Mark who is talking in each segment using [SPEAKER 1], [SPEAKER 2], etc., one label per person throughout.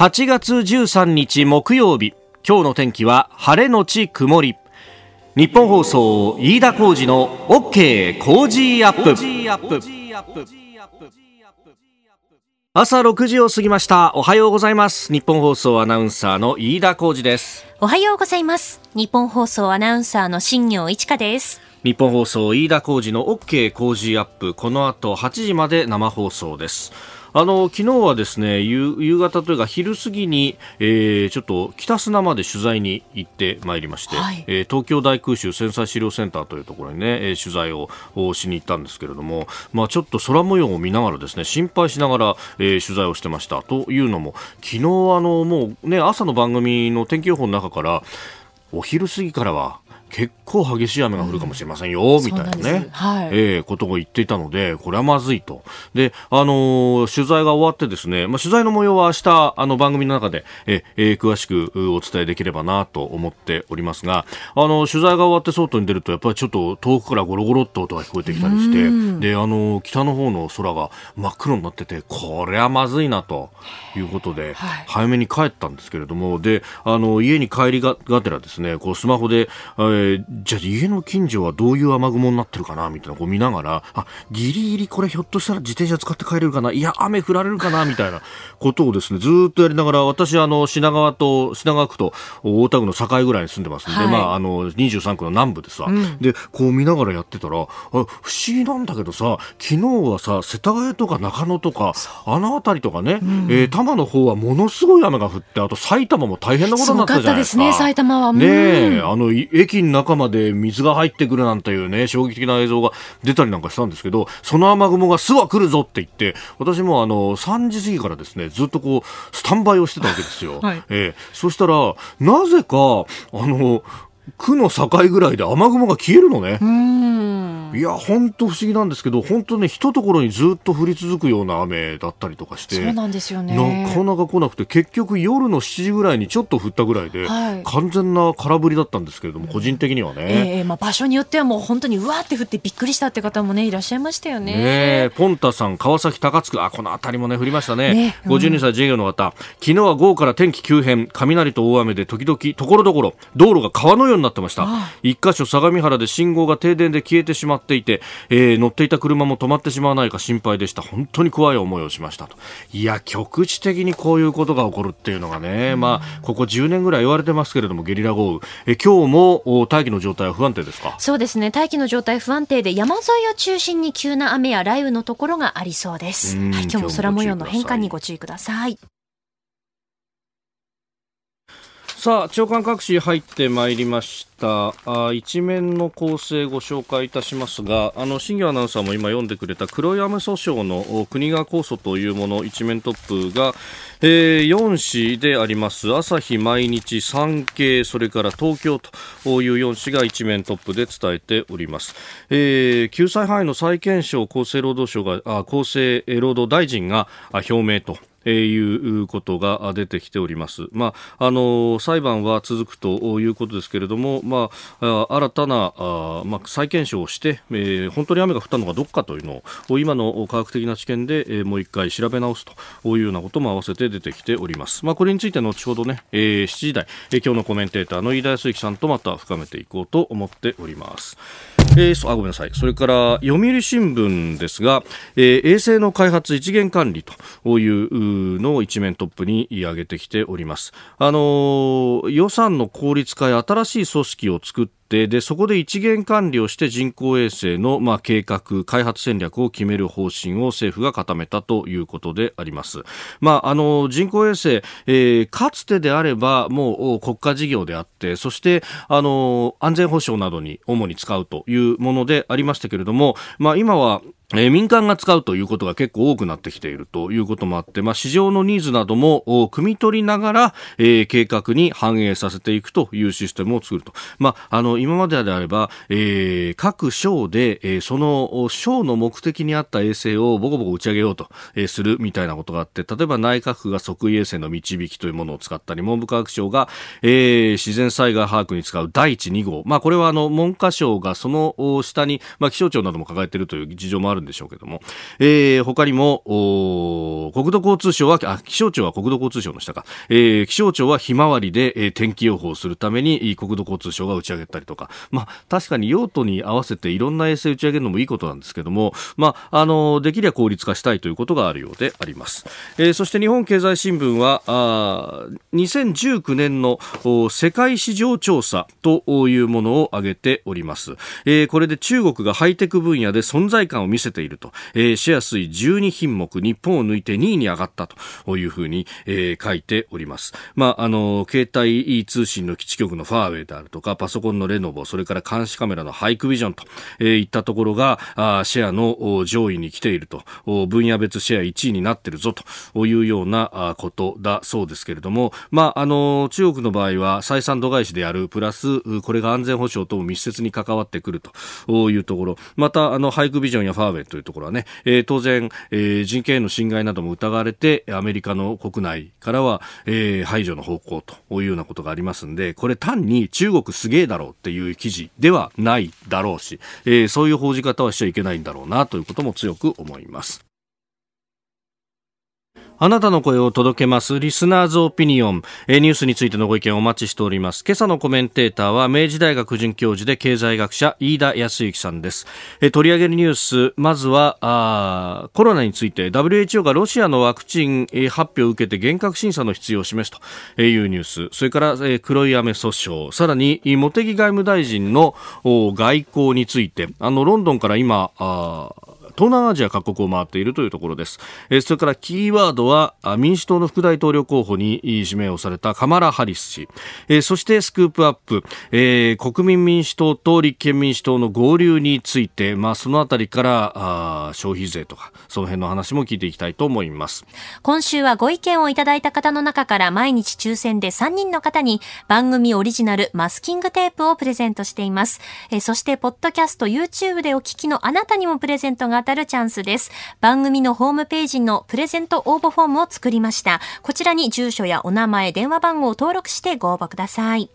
[SPEAKER 1] 8月13日木曜日。今日の天気は晴れのち曇り。日本放送飯田浩二の OK 工事アップ。朝6時を過ぎました。おはようございます。日本放送アナウンサーの飯田浩二です。
[SPEAKER 2] おはようございます。日本放送アナウンサーの新業一華です。
[SPEAKER 1] 日本放送飯田浩二の OK 工事アップ。この後8時まで生放送ですあの昨日はですね夕夕方というか昼過ぎに、えー、ちょっと北砂まで取材に行ってまいりまして、はい、えー、東京大空襲戦災資料センターというところにね、えー、取材をしに行ったんですけれども、まあ、ちょっと空模様を見ながらですね心配しながら、えー、取材をしてました。というのも昨日あのもうね朝の番組の天気予報の中からお昼過ぎからは結構激しい雨が降るかもしれませんよ、うん、みたいなね、はい、えー、ことを言っていたので、これはまずいと。で、あのー、取材が終わってですね、まあ、取材の模様は明日、あの、番組の中で、えー、詳しくお伝えできればなと思っておりますが、あの、取材が終わって外に出ると、やっぱりちょっと遠くからゴロゴロっと音が聞こえてきたりして、で、あの、北の方の空が真っ黒になってて、これはまずいなということで、はい、早めに帰ったんですけれども、で、あの、家に帰りががてらですね、こう、スマホで、えー、じゃあ家の近所はどういう雨雲になってるかなみたいなこう見ながら、あ、ギリギリこれひょっとしたら自転車使って帰れるかないや、雨降られるかなみたいなことをですね、ずっとやりながら、私、あの、品川と、品川区と大田区の境ぐらいに住んでますんで、はい、まあ、あの、23区の南部でさ、うん、で、こう見ながらやってたら、あ不思議なんだけどさ、昨日はさ、世田谷とか中野とか、あの辺りとかね、うん、えー、多摩の方はものすごい雨が降って、あと埼玉も大変なことになったじゃないですか。
[SPEAKER 2] すね、埼玉は。
[SPEAKER 1] ねえ、あの、駅の中まで水が入ってくるなんていうね、衝撃的な映像が出たりなんかしたんですけど、その雨雲がすぐ来るぞって言って、私もあの、3時過ぎからですね、ずっとこう、スタンバイをしてたわけですよ。はい、えー、そしたら、なぜか、あの、区の境ぐらいで雨雲が消えるのね。いや、本当不思議なんですけど、本当ね、ひとところにずっと降り続くような雨だったりとかして、
[SPEAKER 2] そうなんですよね。
[SPEAKER 1] なかなか来なくて、結局夜の7時ぐらいにちょっと降ったぐらいで、はい、完全な空振りだったんですけれども、個人的にはね。
[SPEAKER 2] えー、まあ場所によってはもう本当にうわーって降ってびっくりしたって方もね、いらっしゃいましたよね。
[SPEAKER 1] ねポンタさん、川崎高津区、あ、この辺りもね、降りましたね。ねうん、52歳自営業の方、昨日は午後から天気急変、雷と大雨で時々、ところどころ、道路が川のようになってました。一箇所相模原で信号が停電で消えてしまっていて、えー、乗っていた車も止まってしまわないか心配でした。本当に怖い思いをしましたと。いや局地的にこういうことが起こるっていうのがね、まあここ10年ぐらい言われてますけれどもゲリラ豪雨。え今日も大気の状態は不安定ですか？
[SPEAKER 2] そうですね。大気の状態不安定で山沿いを中心に急な雨や雷雨のところがありそうです、はい、今日も空模様の変化にご注意ください
[SPEAKER 1] さあ長官各紙入ってまいりました。あ一面の構成ご紹介いたしますがあの新業アナウンサーも今読んでくれた黒山訴訟の国が控訴というもの一面トップが、えー、4紙であります。朝日毎日産経それから東京という4紙が一面トップで伝えております、えー、救済範囲の再検証厚生労働省があ厚生労働大臣が表明と。え、いうことが出てきております。まあ、あの裁判は続くということですけれども、まあ、新たなあ、まあ、再検証をして、えー、本当に雨が降ったのかどうかというのを今の科学的な知見で、えー、もう一回調べ直すというようなことも合わせて出てきております。まあ、これについて後ほどね、えー、7時台、えー、今日のコメンテーターの飯田康之さんとまた深めていこうと思っております。えー、あごめんなさい。それから読売新聞ですが、えー、衛星の開発一元管理というのを一面トップに上げてきております。あのー、予算の効率化や新しい組織を作ってでそこで一元管理をして人工衛星の、まあ、計画開発戦略を決める方針を政府が固めたということであります。まあ、あの人工衛星、えー、かつてであればもう国家事業であってそしてあの安全保障などに主に使うというものでありましたけれども、まあ、今はえー、民間が使うということが結構多くなってきているということもあって、まあ、市場のニーズなども汲み取りながら、えー、計画に反映させていくというシステムを作ると。まあ、あの、今までであれば、えー、各省で、えー、その省の目的に合った衛星をボコボコ打ち上げようと、えー、するみたいなことがあって、例えば内閣府が即位衛星の導きというものを使ったり、文部科学省が、えー、自然災害把握に使う第一2号。まあ、これはあの、文科省がその下に、まあ、気象庁なども抱えているという事情もあるるんでしょうけども、えー、他にも、国土交通省は、あ、気象庁は国土交通省の下か、えー、気象庁はひまわりで、えー、天気予報をするために国土交通省が打ち上げたりとか、まあ、確かに用途に合わせていろんな衛星打ち上げるのもいいことなんですけども、まあ、あの、できれば効率化したいということがあるようであります。えー、そして日本経済新聞は、あ2019年の世界市場調査というものを挙げております。えー、これで中国がハイテク分野で存在感を見せていると、えー、シェア水12品目、日本を抜いて2位に上がったと。いうふうに、えー、書いております。まあ、あの、携帯通信の基地局のファーウェイであるとか、パソコンのレノボ、それから監視カメラのハイクビジョンと、えー、いったところが、あシェアの上位に来ていると、分野別シェア1位になっているぞと。いうようなことだそうですけれども、まあ、あの、中国の場合は採算度外視である、プラス、これが安全保障とも密接に関わってくるというところ、また、あの、ハイクビジョンやファーウェイというところはね、えー、当然、えー、人権への侵害なども疑われて、アメリカの国内からは、えー、排除の方向というようなことがありますんで、これ単に中国すげえだろうっていう記事ではないだろうし、えー、そういう報じ方はしちゃいけないんだろうなということも強く思います。あなたの声を届けます。リスナーズオピニオン。えニュースについてのご意見をお待ちしております。今朝のコメンテーターは、明治大学准教授で経済学者、飯田康之さんです。え取り上げるニュース、まずは、あコロナについて、WHO がロシアのワクチン、発表を受けて厳格審査の必要を示すというニュース。それから、え黒い雨訴訟。さらに、茂木外務大臣の外交について、あの、ロンドンから今、あ東南アジア各国を回っているというところです。えそれからキーワードは民主党の副大統領候補に指名をされたカマラ・ハリス氏、えそしてスクープアップ、え、国民民主党と立憲民主党の合流について、まあ、そのあたりからあ消費税とかその辺の話も聞いていきたいと思います。
[SPEAKER 2] 今週はご意見をいただいた方の中から毎日抽選で3人の方に番組オリジナルマスキングテープをプレゼントしています、えそしてポッドキャスト YouTube でお聞きのあなたにもプレゼントが当たるチャンスです。番組のホームページのプレゼント応募フォームを作りました。こちらに住所やお名前、電話番号を登録してご応募ください。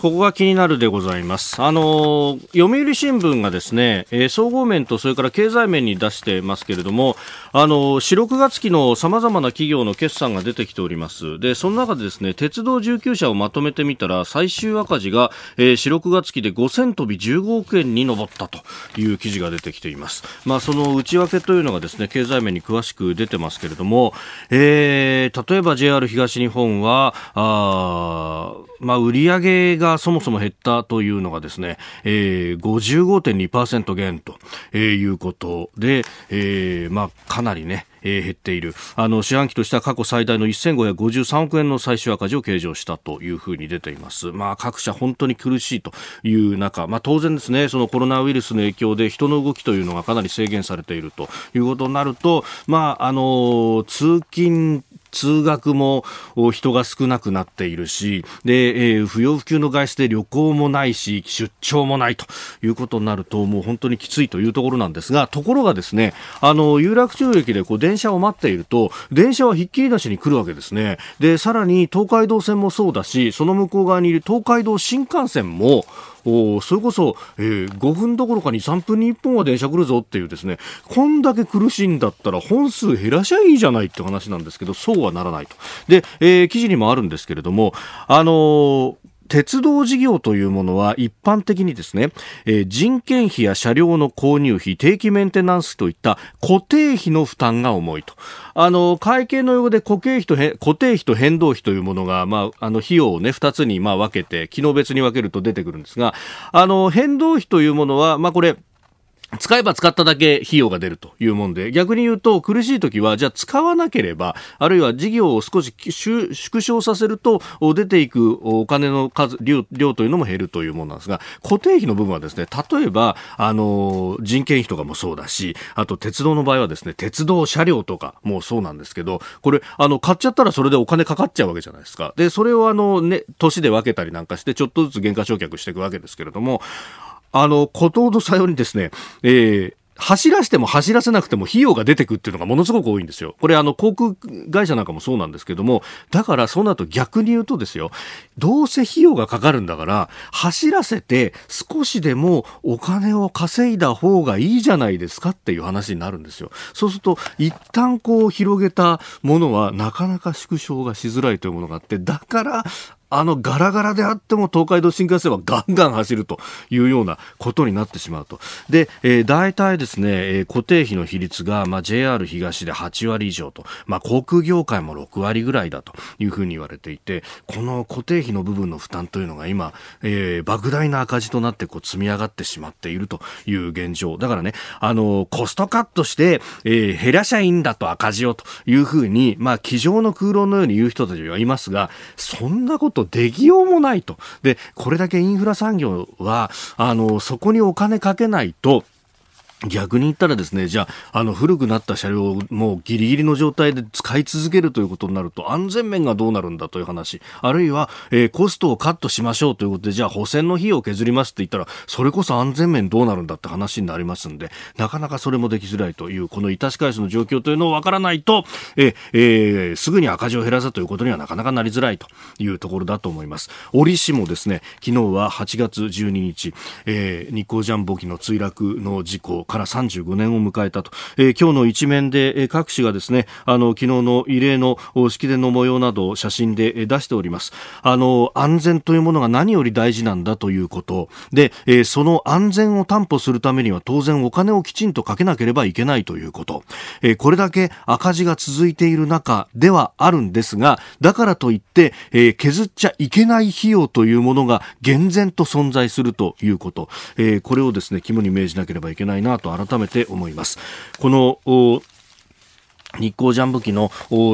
[SPEAKER 1] ここが気になるでございます。あの、読売新聞がですね、えー、総合面とそれから経済面に出してますけれども、あの、4、6月期の様々な企業の決算が出てきております。で、その中でですね、鉄道19社をまとめてみたら、最終赤字が、えー、4、6月期で5000飛び15億円に上ったという記事が出てきています。まあ、その内訳というのがですね、経済面に詳しく出てますけれども、えー、例えば JR 東日本は、あまあ、売上ががそもそも減ったというのがですね、えー、55.2%減ということで、えー、まあ、かなりね、えー、減っている。あの、四半期としては過去最大の1553億円の最終赤字を計上したというふうに出ています。まあ、各社本当に苦しいという中、まあ、当然ですね、そのコロナウイルスの影響で人の動きというのがかなり制限されているということになると、まあ、あの、通勤通学も人が少なくなっているし、で、えー、不要不急の外出で旅行もないし、出張もないということになると、もう本当にきついというところなんですが、ところがですね、あの、有楽町駅でこう電車を待っていると、電車はひっきりなしに来るわけですね。で、さらに東海道線もそうだし、その向こう側にいる東海道新幹線も、おそれこそ、えー、5分どころか2、3分に1本は電車来るぞっていうですね、こんだけ苦しいんだったら本数減らしゃいいじゃないって話なんですけど、そうはならないと。で、えー、記事にもあるんですけれども、あのー鉄道事業というものは一般的にですね、えー、人件費や車両の購入費、定期メンテナンスといった固定費の負担が重いと。あの、会計の用語で固定費と固定費と変動費というものが、まあ、あの、費用をね、二つにまあ分けて、機能別に分けると出てくるんですが、あの、変動費というものは、まあこれ、使えば使っただけ費用が出るというもんで、逆に言うと苦しい時は、じゃあ使わなければ、あるいは事業を少し縮小させると、出ていくお金の数、量量というのも減るというものなんですが、固定費の部分はですね、例えば、あの、人件費とかもそうだし、あと鉄道の場合はですね、鉄道車両とかもそうなんですけど、これ、あの、買っちゃったらそれでお金かかっちゃうわけじゃないですか。で、それをあの、ね、年で分けたりなんかして、ちょっとずつ減価償却していくわけですけれども、あの、ことほどさようにですね、えー、走らせても走らせなくても費用が出てくっていうのがものすごく多いんですよ。これあの航空会社なんかもそうなんですけども、だからそうなると逆に言うとですよ、どうせ費用がかかるんだから、走らせて少しでもお金を稼いだ方がいいじゃないですかっていう話になるんですよ。そうすると、一旦こう広げたものはなかなか縮小がしづらいというものがあって、だからあのガラガラであっても東海道新幹線はガンガン走るというようなことになってしまうと。で、えー、大体ですね、えー、固定費の比率が、まあ、JR 東で8割以上と、まあ、航空業界も6割ぐらいだというふうに言われていて、この固定費の部分の負担というのが今、えー、莫大な赤字となってこう積み上がってしまっているという現状。だからね、あの、コストカットして、えー、減らしゃいいんだと赤字をというふうに、まあ、机上の空論のように言う人たちはいますが、そんなこととできようもないと。で、これだけインフラ産業は、あの、そこにお金かけないと、逆に言ったらですね、じゃあ、あの、古くなった車両をもうギリギリの状態で使い続けるということになると、安全面がどうなるんだという話、あるいは、えー、コストをカットしましょうということで、じゃあ、保線の費用を削りますって言ったら、それこそ安全面どうなるんだって話になりますんで、なかなかそれもできづらいという、この致し返しの状況というのをわからないと、えー、え、すぐに赤字を減らせということにはなかなかなりづらいというところだと思います。折しもですね、昨日は8月12日、えー、日航ジャンボ機の墜落の事故から35年を迎えたと、えー、今日の一面で、えー、各紙がですねあの昨日の異例の式典の模様などを写真で、えー、出しております。あの安全というものが何より大事なんだということ。で、えー、その安全を担保するためには当然お金をきちんとかけなければいけないということ、えー、これだけ赤字が続いている中ではあるんですがだからといって、えー、削っちゃいけない費用というものが厳然と存在するということ、えー、これをですね肝に銘じなければいけないなと改めて思います。この日航ジャンボ機の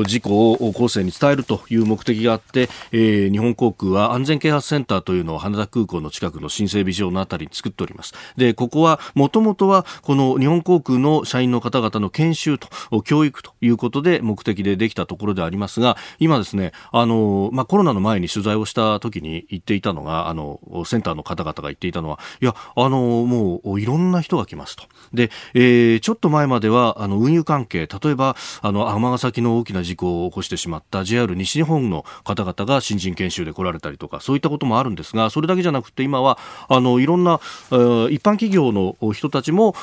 [SPEAKER 1] 事故を後世に伝えるという目的があって、えー、日本航空は安全啓発センターというのを羽田空港の近くの新整備場のあたりに作っております。で、ここはもともとはこの日本航空の社員の方々の研修と教育ということで目的でできたところでありますが、今ですね、あの、まあ、コロナの前に取材をした時に言っていたのが、あの、センターの方々が言っていたのは、いや、あの、もういろんな人が来ますと。で、えー、ちょっと前までは、あの、運輸関係、例えば、あの尼崎の大きな事故を起こしてしまった JR 西日本の方々が新人研修で来られたりとかそういったこともあるんですがそれだけじゃなくて今はあのいろんな、えー、一般企業の人たちも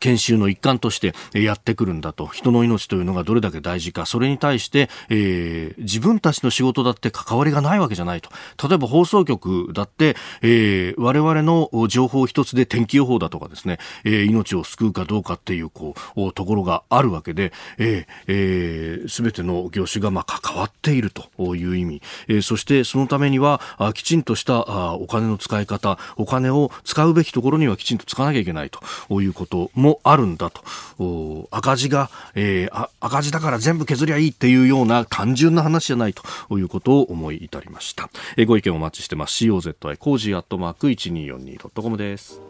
[SPEAKER 1] 研修の一環としてやってくるんだと。人の命というのがどれだけ大事か。それに対して、えー、自分たちの仕事だって関わりがないわけじゃないと。例えば放送局だって、えー、我々の情報一つで天気予報だとかですね、えー、命を救うかどうかっていうこうところがあるわけで、えーえー、全ての業種がまあ関わっていると。いう意味、えー、そしてそのためにはあきちんとしたあお金の使い方。お金を使うべきところにはきちんと使わなきゃいけないと。いうこと。こともあるんだと。赤字が、えー、赤字だから全部削りゃいいっていうような単純な話じゃないということを思い至りました、えー、ご意見お待ちしてます。COZY コージーアットマーク 1242.com です。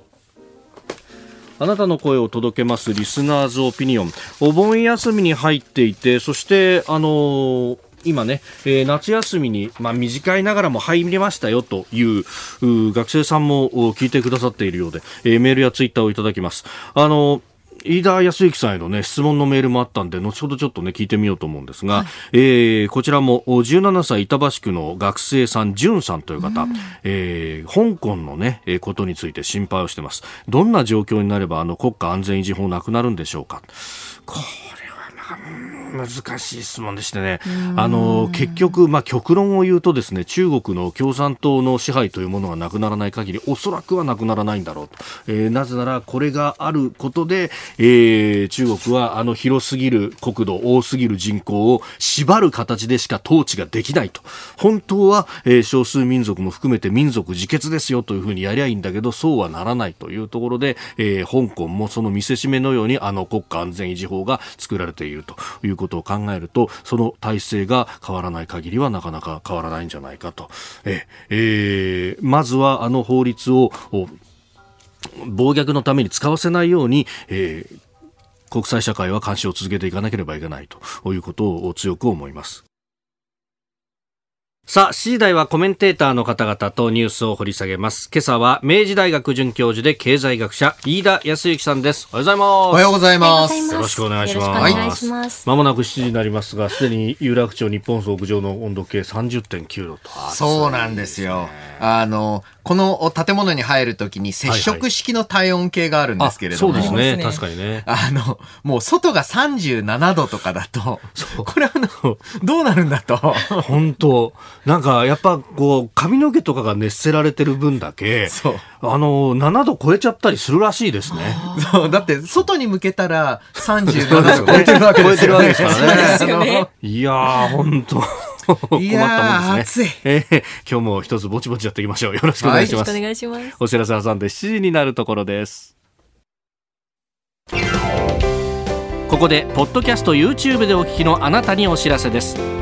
[SPEAKER 1] あなたの声を届けますリスナーズオピニオン。お盆休みに入っていてそしてあのー今ね、えー、夏休みに、まあ、短いながらも入りましたよという学生さんも聞いてくださっているようで、えー、メールやツイッターをいただきます。あの飯田泰之さんへの、ね、質問のメールもあったんで、後ほどちょっと、ね、聞いてみようと思うんですが、はい、えー、こちらも17歳板橋区の学生さん、淳さんという方、うん、えー、香港の、ね、ことについて心配をしています。どんな状況になればあの国家安全維持法なくなるんでしょうか。こ難しい質問でしてね、あの結局、まあ、極論を言うとですね中国の共産党の支配というものがなくならない限りおそらくはなくならないんだろうと、えー、なぜならこれがあることで、えー、中国はあの広すぎる国土多すぎる人口を縛る形でしか統治ができないと。本当は、えー、少数民族も含めて民族自決ですよというふうにやりゃいいんだけどそうはならないというところで、えー、香港もその見せしめのようにあの国家安全維持法が作られているということことを考えるとその体制が変わらない限りはなかなか変わらないんじゃないかと。ええー、まずはあの法律を暴虐のために使わせないように、えー、国際社会は監視を続けていかなければいけないということを強く思います。さあ、7時台はコメンテーターの方々とニュースを掘り下げます。今朝は明治大学准教授で経済学者、飯田康之さんです。おはようございます。
[SPEAKER 3] おはようございます。
[SPEAKER 1] よろしくお願いします。はい、まもなく7時になりますが、すでに有楽町日本総屋上の温度計30.9度と。
[SPEAKER 3] そうなんですよ。あの、この建物に入るときに接触式の体温計があるんですけれど
[SPEAKER 1] も、はいはい、そうですね、確かにね。
[SPEAKER 3] あの、もう外が37度とかだと、これあの、どうなるんだと。
[SPEAKER 1] 本当なんかやっぱこう、髪の毛とかが熱せられてる分だけ、そうあの、7度超えちゃったりするらしいですね。
[SPEAKER 3] そう、だって外に向けたら37度超えてるわけです
[SPEAKER 1] からね。いやー、本当困ったもんですね。暑い。えー、今日も一つぼちぼちやっていきましょう。よろしくお願いします。はい、お願いします。お知らせ挟んで7時になるところです。ここで、ポッドキャスト YouTube でお聞きのあなたにお知らせです。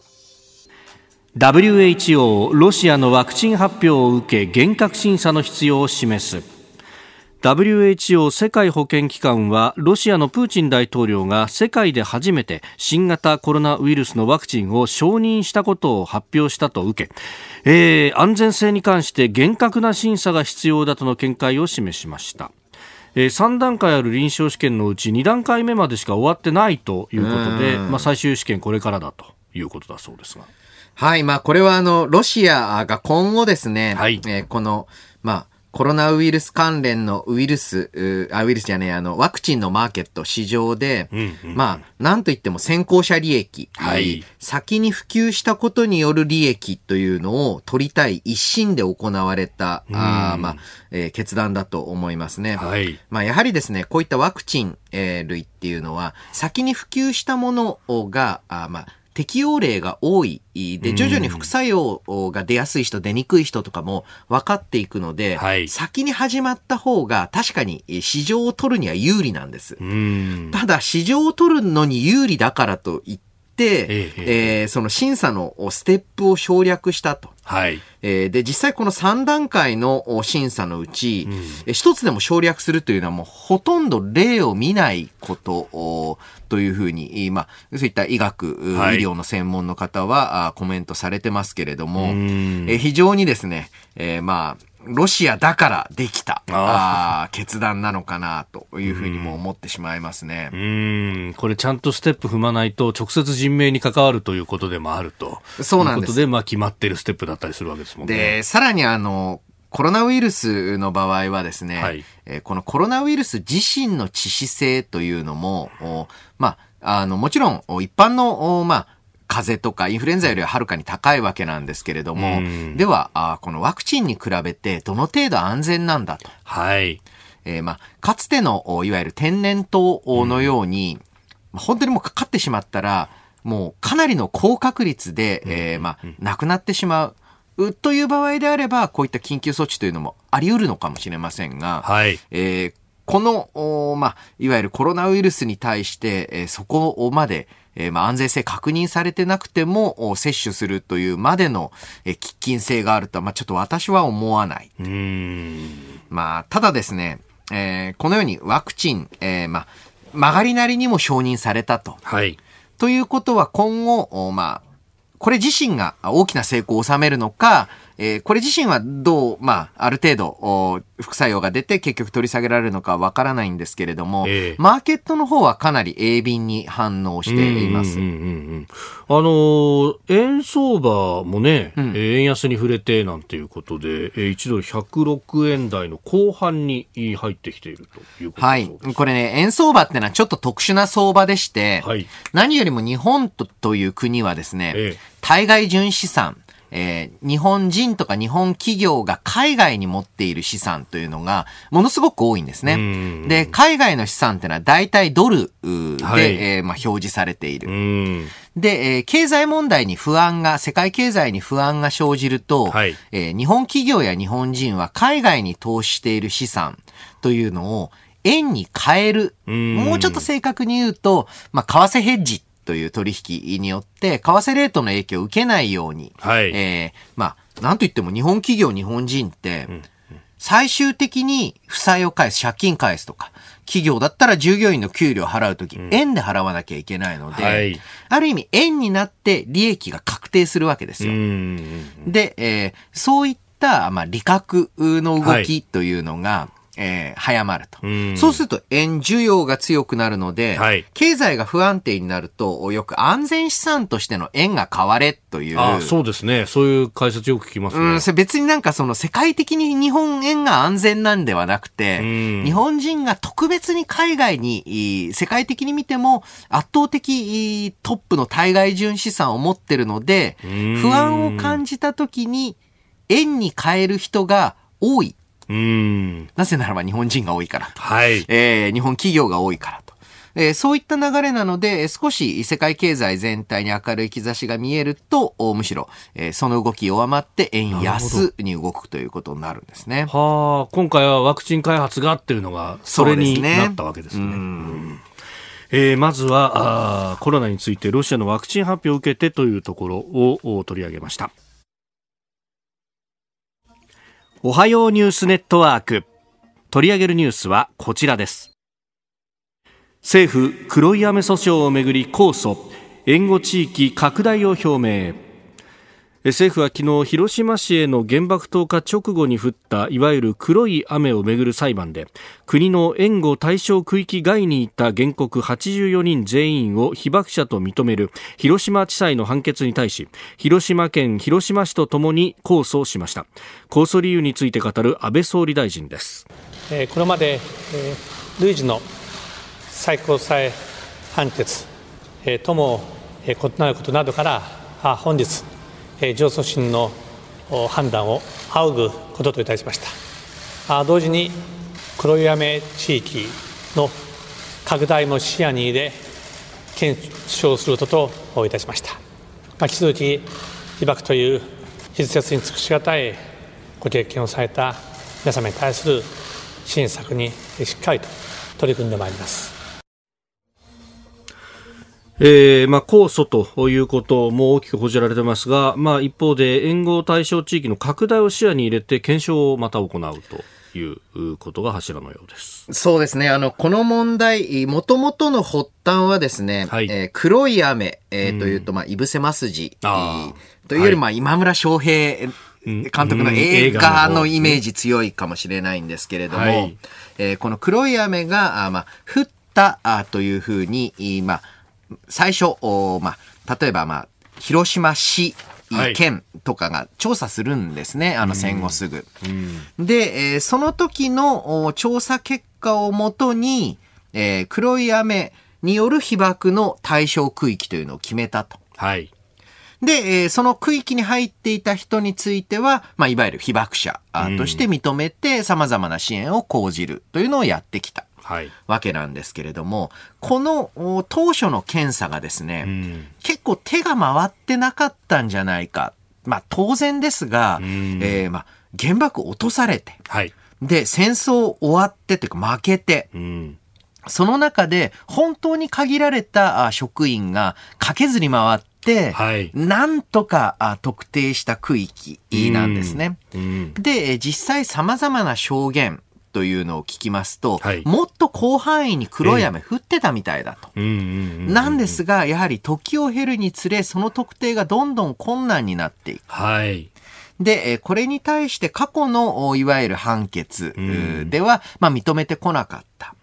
[SPEAKER 1] WHO ロシアのワクチン発表を受け厳格審査の必要を示す。WHO 世界保健機関はロシアのプーチン大統領が世界で初めて新型コロナウイルスのワクチンを承認したことを発表したと受け、えー、安全性に関して厳格な審査が必要だとの見解を示しました。えー、3段階ある臨床試験のうち2段階目までしか終わってないということで、まあ、最終試験これからだということだそうですが。
[SPEAKER 3] はい、まあこれはあの、ロシアが今後ですね、はい、えー、この、まあ、コロナウイルス関連のウイルス、あウイルスじゃねえ、あの、ワクチンのマーケット、市場で、うんうんうん、まあ、なんといっても先行者利益、はい、先に普及したことによる利益というのを取りたい一心で行われた、うん、あまあ、えー、決断だと思いますね。はい、まあ、やはりですね、こういったワクチン、えー、類っていうのは、先に普及したものが、あまあ、適用例が多い。で、徐々に副作用が出やすい人、出にくい人とかも分かっていくので、はい、先に始まった方が確かに市場を取るには有利なんです。ただ、市場を取るのに有利だからといって、ええー、その審査のステップを省略したと。はい。えー、で、実際この3段階の審査のうち、うん、一つでも省略するというのはもうほとんど例を見ないことというふうに、まあ、そういった医学、はい、医療の専門の方はコメントされてますけれども、えー、非常にですね、えー、まあ、ロシアだからできたあ決断なのかなというふうにも思ってしまいますね。う
[SPEAKER 1] んこれちゃんとステップ踏まないと直接人命に関わるということでもあると。そうなんです。ということで、まあ決まってるステップだったりするわけですもんね。
[SPEAKER 3] で、さらにあの、コロナウイルスの場合はですね、はい、えこのコロナウイルス自身の致死性というのも、まあ、あの、もちろん一般の、まあ、風邪とかインフルエンザよりははるかに高いわけなんですけれども、ではあ、このワクチンに比べてどの程度安全なんだと。はい。えー、まあ、かつての、いわゆる天然痘のように、うん、本当にもうかかってしまったら、もうかなりの高確率で、えー、まあ、亡くなってしまう。という場合であれば、こういった緊急措置というのもあり得るのかもしれませんが、はい。えー、この、まあ、いわゆるコロナウイルスに対して、えー、そこまで、えー、まあ、安全性確認されてなくても接種するというまでの、えー、喫緊性があるとは、まあ、ちょっと私は思わない。まあ、ただですね、えー、このようにワクチン、えー、まあ、曲がりなりにも承認されたと。はい。ということは今後、まあ、これ自身が大きな成功を収めるのか、えー、これ自身はどう、まあ、ある程度、副作用が出て結局取り下げられるのかわからないんですけれども、えー、マーケットの方はかなり鋭敏に反応しています。あ
[SPEAKER 1] の円相場もね、うん、円安に触れてなんていうことで、1ドル106円台の後半に入ってきているということはい。
[SPEAKER 3] これね、円相場ってのはちょっと特殊な相場でして、はい、何よりも日本とという国はですね、えー、対外純資産、えー、日本人とか日本企業が海外に持っている資産というのがものすごく多いんですね。で、海外の資産っていうのは大体ドルで、はい、えー、まあ、表示されている。で、えー、経済問題に不安が、世界経済に不安が生じると、はい、えー、日本企業や日本人は海外に投資している資産というのを円に変える。もうちょっと正確に言うと、まあ、為替ヘッジという取引によって、為替レートの影響を受けないように、はい、えー、まあ、なんといっても日本企業、日本人って、最終的に負債を返す、借金返すとか、企業だったら従業員の給料を払うとき、円で払わなきゃいけないので、はい、ある意味円になって利益が確定するわけですよ。で、えー、そういった、まあ、利確の動きというのが、はいえー、早まると。そうすると円需要が強くなるので、はい、経済が不安定になると、よく安全資産としての円が買われという。
[SPEAKER 1] あそうですね。そういう解説よく聞きますね。
[SPEAKER 3] うん、別になんかその世界的に日本円が安全なんではなくて、日本人が特別に海外に、世界的に見ても圧倒的トップの対外純資産を持ってるので、不安を感じた時に円に変える人が多いうんなぜならば日本人が多いからと。はい。えー、日本企業が多いからと。えー、そういった流れなので、少し世界経済全体に明るい兆しが見えると、むしろ、えー、その動き弱まって円安に動くということになるんですね。
[SPEAKER 1] はあ、今回はワクチン開発がっていうのが、それになったわけですね。すねえー、まずはあコロナについてロシアのワクチン発表を受けてというところを取り上げました。おはようニュースネットワーク。取り上げるニュースはこちらです。政府黒い雨訴訟をめぐり控訴。援護地域拡大を表明。政府は昨日広島市への原爆投下直後に降ったいわゆる黒い雨をめぐる裁判で国の援護対象区域外にいた原告84人全員を被爆者と認める広島地裁の判決に対し広島県広島市とともに控訴しました。控訴理由について語る安倍総理大臣です、
[SPEAKER 4] これまで、えー、類似の最高裁判決、とも、異なることなどから本日上訴審の判断を仰ぐことといたしました。同時に黒雨地域の拡大も視野に入れ検証することといたしました、まあ、引き続き被爆という筆節に尽くしがたいご経験をされた皆様に対する支援策にしっかりと取り組んでまいります。
[SPEAKER 1] えー、まあ、控訴ということも大きく報じられてますが、まあ、一方で、援護対象地域の拡大を視野に入れて検証をまた行うと。いうことが柱のようです。
[SPEAKER 3] そうですね。あの、この問題、もともとの発端はですね、はい、えー、黒い雨、えー、というと、まあ、いぶせますじ、というより、まあ、今村翔平監督の映画のイメージ強いかもしれないんですけれども、はい、えー、この黒い雨が、あまあ、降ったあというふうに、まあ、最初、まあ、例えば、まあ、広島市、県とかが調査するんですね、あの戦後すぐ。うん、で、えー、その時の調査結果をもとに、えー、黒い雨による被爆の対象区域というのを決めたと。はい。で、えー、その区域に入っていた人については、まあ、いわゆる被爆者として認めて、様々な支援を講じるというのをやってきた。はい、わけなんですけれども、この当初の検査がですね、うん、結構手が回ってなかったんじゃないか。まあ当然ですが、うん、えー、まあ原爆落とされて、はい、で戦争終わってというか負けて、うん。その中で本当に限られた職員が駆けずり回って、はい、なんとか特定した区域なんですね。で、実際様々な証言、というのを聞きますと、はい、もっと広範囲に黒い雨降ってたみたいだと。なんですが、やはり時を経るにつれ、その特定がどんどん困難になっていく。はい。で、これに対して過去のいわゆる判決では、まあ、認めてこなかった。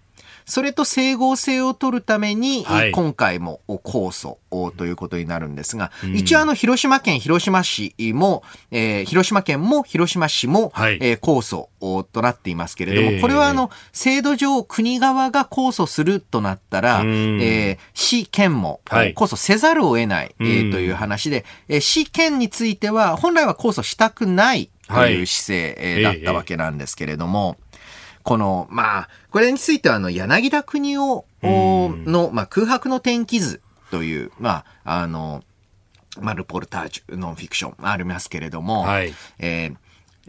[SPEAKER 3] それと整合性を取るために、はい、今回も控訴ということになるんですが、うん、一応あの、広島県広島市も、えー、広島県も広島市も、はい、えー、控訴となっていますけれども、えー、これはあの、制度上国側が控訴するとなったら、えー、市、県も控訴せざるを得ない、えー、という話で、えー、市、県については本来は控訴したくないという姿勢だったわけなんですけれども、この、まあ、これについては、あの、柳田国夫の、まあ、空白の天気図という、まあ、あの、まあ、ルポルタージュ、ノンフィクションありますけれども、はい、えー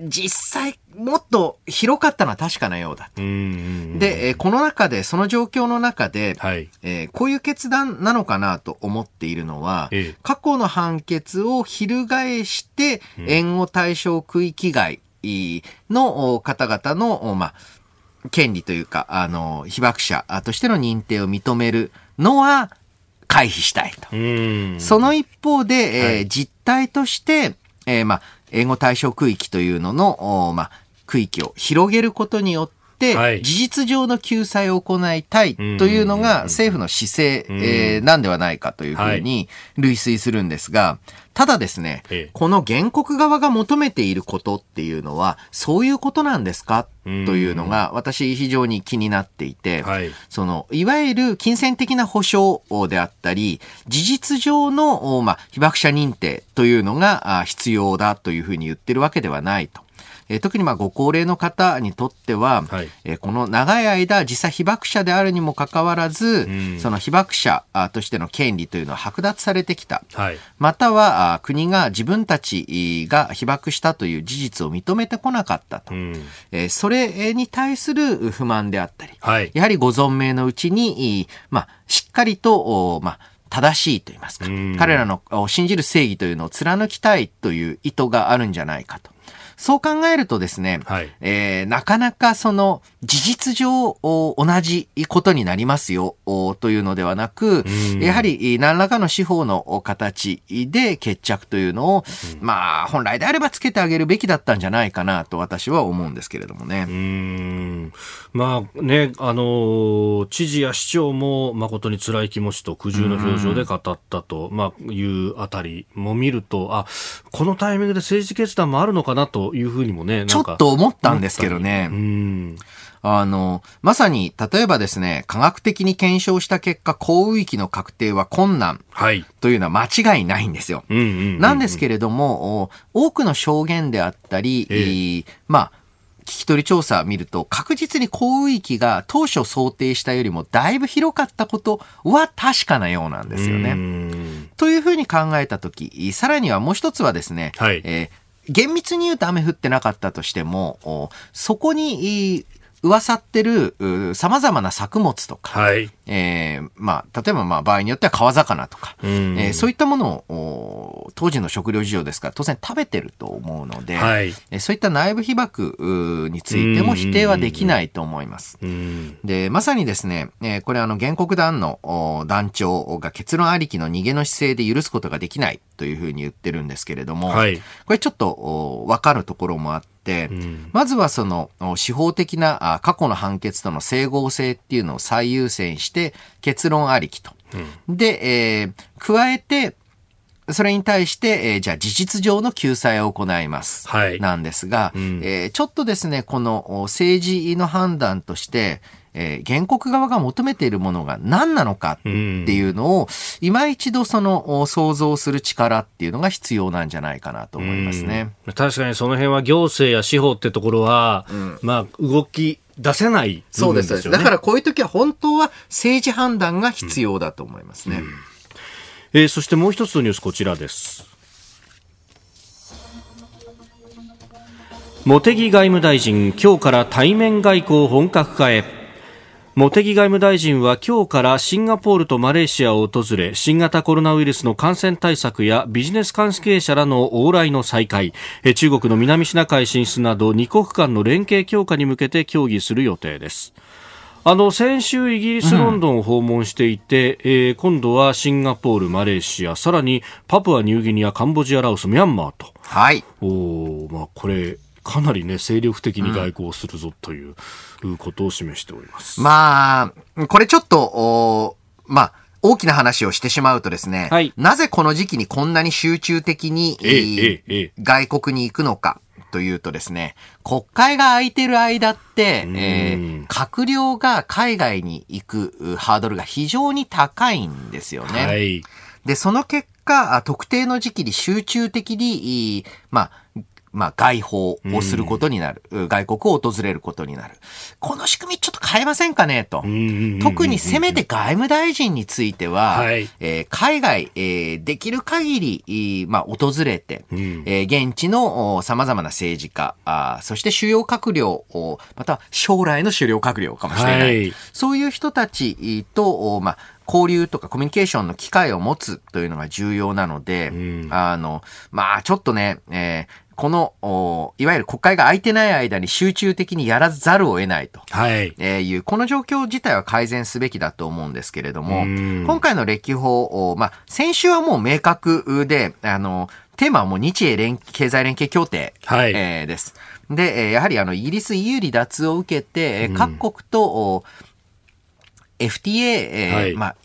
[SPEAKER 3] 実際、もっと広かったのは確かなようだと。で、えこの中で、その状況の中で、はい、えー、こういう決断なのかなと思っているのは、ええ、過去の判決を翻して、援護対象区域外の方々の、まあ、権利というか、あの、被爆者としての認定を認めるのは回避したいと。その一方で、えーはい、実態として、えー、まあ、英語対象区域というのの、まあ、区域を広げることによって、はい、事実上の救済を行いたいというのが政府の姿勢、えー、なんではないかというふうに類推するんですが、ただですね、この原告側が求めていることっていうのは、そういうことなんですか？というのが、私非常に気になっていて、はい、その、いわゆる金銭的な保障であったり、事実上の、まあ、被爆者認定というのが必要だというふうに言ってるわけではないと。えー、特にまあご高齢の方にとっては、はい、えー、この長い間実際被爆者であるにもかかわらず、うん、その被爆者としての権利というのは剥奪されてきた。はい、または国が自分たちが被爆したという事実を認めてこなかったと。うん、えー、それに対する不満であったり、はい、やはりご存命のうちに、まあ、しっかりと、まあ、正しいと言いますか、彼らの信じる正義というのを貫きたいという意図があるんじゃないかと。そう考えるとですね、はい、えー、なかなかその事実上同じことになりますよというのではなく、やはり何らかの司法の形で決着というのを、まあ本来であればつけてあげるべきだったんじゃないかなと私は思うんですけれどもね。
[SPEAKER 1] うん。まあね、あの、知事や市長も誠に辛い気持ちと苦渋の表情で語ったと、まあ、いうあたりも見ると、あ、このタイミングで政治決断もあるのかなというふうにもね、
[SPEAKER 3] ちょっと思ったんですけどね。あの、まさに、例えばですね、科学的に検証した結果、降雨域の確定は困難。はい。というのは間違いないんですよ。なんですけれども、多くの証言であったり、えー、まあ、聞き取り調査を見ると、確実に降雨域が当初想定したよりもだいぶ広かったことは確かなようなんですよね。というふうに考えたとき、さらにはもう一つはですね、はい、えー厳密に言うと雨降ってなかったとしても、そこに噂ってる様々な作物とか、はい、えー、まあ、例えばまあ場合によっては川魚とか、えー、そういったものを当時の食料事情ですから当然食べてると思うので、はい、そういった内部被爆についても否定はできないと思います。で、まさにですね、えー、これあの原告団の団長が結論ありきの逃げの姿勢で許すことができないというふうに言ってるんですけれども、はい、これちょっとわかるところもあって、うん、まずはその司法的な過去の判決との整合性っていうのを最優先して結論ありきと。うん、で、えー、加えて、それに対して、えー、じゃあ事実上の救済を行います。はい。なんですが、うん、えー、ちょっとですね、この政治の判断として、えー、原告側が求めているものが何なのかっていうのを、今一度その想像する力っていうのが必要なんじゃないかなと思いますね。
[SPEAKER 1] 確かにその辺は行政や司法ってところは、うん、まあ動き出せない、ね、
[SPEAKER 3] そうです。だからこういう時は本当は政治判断が必要だと思いますね。うんうん、
[SPEAKER 1] えー、そしてもう一つのニュースこちらです。茂木外務大臣、今日から対面外交本格化へ。茂木外務大臣は今日からシンガポールとマレーシアを訪れ新型コロナウイルスの感染対策やビジネス関係者らの往来の再開中国の南シナ海進出など2国間の連携強化に向けて協議する予定ですあの先週イギリス・ロンドンを訪問していて、うん、えー、今度はシンガポール、マレーシア、さらにパプアニューギニア、カンボジア、ラオス、ミャンマーと。
[SPEAKER 3] はい。
[SPEAKER 1] おまあこれかなりね、精力的に外交をするぞということを示しております。
[SPEAKER 3] うん、まあ、これちょっと、まあ、大きな話をしてしまうとですね、はい、なぜこの時期にこんなに集中的に、ええ外国に行くのかというとですね、国会が空いてる間って、えー、閣僚が海外に行くハードルが非常に高いんですよね。はい、で、その結果、特定の時期に集中的に、まあ、まあ、外訪をすることになる、うん、外国を訪れることになる。この仕組みちょっと変えませんかね？と。特にせめて外務大臣については、はい、えー、海外、えー、できる限り、まあ、訪れて、うん、えー、現地の様々な政治家あ、そして主要閣僚、また将来の主要閣僚かもしれない。はい、そういう人たちと、まあ、交流とかコミュニケーションの機会を持つというのが重要なので、うん、あの、まあ、ちょっとね、えー、この、いわゆる国会が空いてない間に集中的にやらざるを得ないと、はい、えー、いう、この状況自体は改善すべきだと思うんですけれども、今回の歴訪、まあ、先週はもう明確で、あの、テーマはもう日英連経済連携協定、はい、えー、です。で、やはりあの、イギリス EU 離脱を受けて、各国と、FTA、えー、はい、まあ、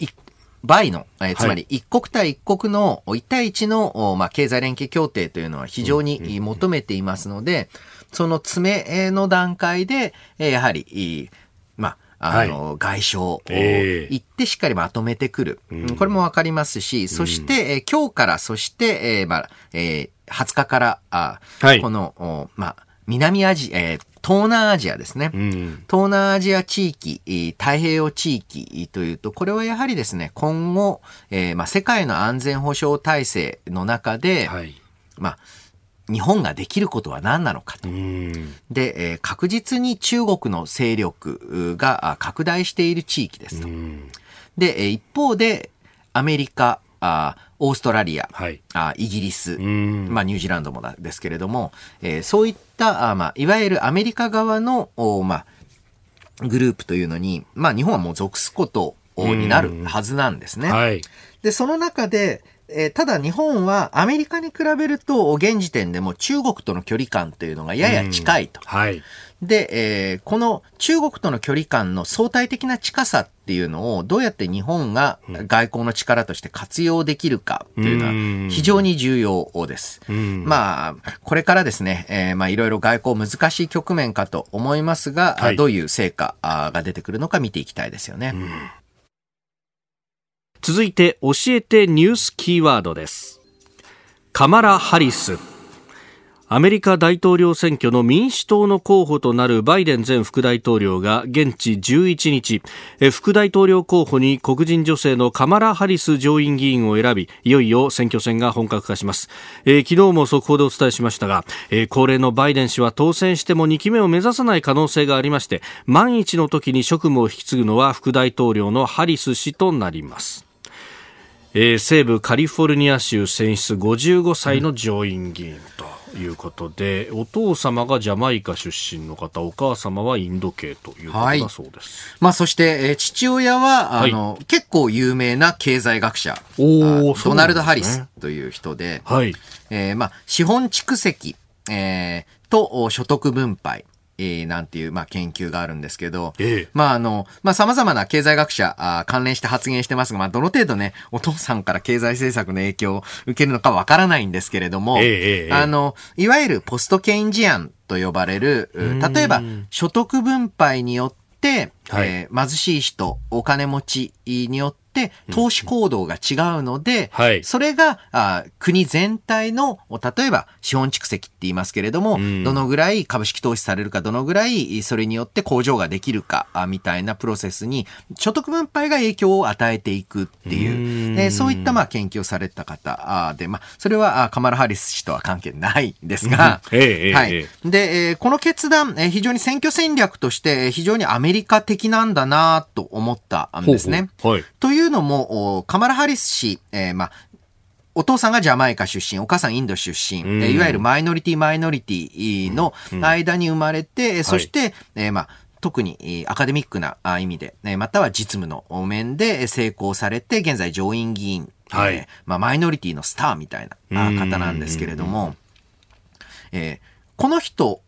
[SPEAKER 3] 倍の、えー、つまり一国対一国の一対一の、まあ、経済連携協定というのは非常に求めていますので、その詰めの段階で、やはり、まあ、あの、はい、外相を行ってしっかりまとめてくる。えー、これもわかりますし、そして、え今日から、そして、えー、まあ、えー、20日から、あはい、この、まあ、南アジア、えー、東南アジアですね、うん、東南アジア地域、太平洋地域というと、これはやはりですね、今後、えーまあ、世界の安全保障体制の中で、はい、まあ、日本ができることは何なのかと。で、えー、確実に中国の勢力が拡大している地域ですと。で、一方で、アメリカ、あオーストラリア、はい、あイギリス、まあ、ニュージーランドもですけれども、えー、そういったあ、まあ、いわゆるアメリカ側の、おまあ、グループというのに、まあ、日本はもう属すことになるはずなんですね。はい、で、その中で、えー、ただ日本はアメリカに比べると現時点でも中国との距離感というのがやや近いと。はい、で、えー、この中国との距離感の相対的な近さっていうのをどうやって日本が外交の力として活用できるかというのは非常に重要です。まあ、これからですね、えー、まあいろいろ外交難しい局面かと思いますが、はい、どういう成果が出てくるのか見ていきたいですよね。
[SPEAKER 1] 続いて教えてニュースキーワードです。カマラ・ハリスアメリカ大統領選挙の民主党の候補となるバイデン前副大統領が現地11日。副大統領候補に黒人女性のカマラ・ハリス上院議員を選びいよいよ選挙戦が本格化します、えー、昨日も速報でお伝えしましたが、えー、高齢のバイデン氏は当選しても2期目を目指さない可能性がありまして万一の時に職務を引き継ぐのは副大統領のハリス氏となります。えー、西部カリフォルニア州選出55歳の上院議員と。いうことで、うん、お父様がジャマイカ出身の方、お母様はインド系ということだそうです。
[SPEAKER 3] はい、まあ、そして、えー、父親は、あの、はい、結構有名な経済学者、おドナルド・ハリスという人で、はい、えー、まあ、資本蓄積、えー、と所得分配、えー、なんていう、まあ、研究があるんですけど、ええ、まあ、あの、まあ、様々な経済学者あ、関連して発言してますが、まあ、どの程度ね、お父さんから経済政策の影響を受けるのかわからないんですけれども、え、あの、いわゆるポストケインジアンと呼ばれる、例えば、所得分配によって、はい、えー、貧しい人、お金持ちによって、投資行動が違うので、はい、それがあ国全体の、例えば資本蓄積って言いますけれども、うん、どのぐらい株式投資されるか、どのぐらいそれによって工場ができるか、みたいなプロセスに、所得分配が影響を与えていくっていう、えー、そういったまあ研究をされた方で、まあ、それはカマラ・ハリス氏とは関係ないんですが、はい。で、えー、この決断、えー、非常に選挙戦略として非常にアメリカ的なんだなと思ったんですね。ほうほう。はい、というのも、カマラ・ハリス氏、えー、まあ、お父さんがジャマイカ出身、お母さんインド出身、うん、いわゆるマイノリティマイノリティの間に生まれて、うん、そして、はい、えー、まあ、特にアカデミックな意味で、または実務の面で成功されて、現在上院議員、はい、えー、まあ、マイノリティのスターみたいな方なんですけれども、えー、この人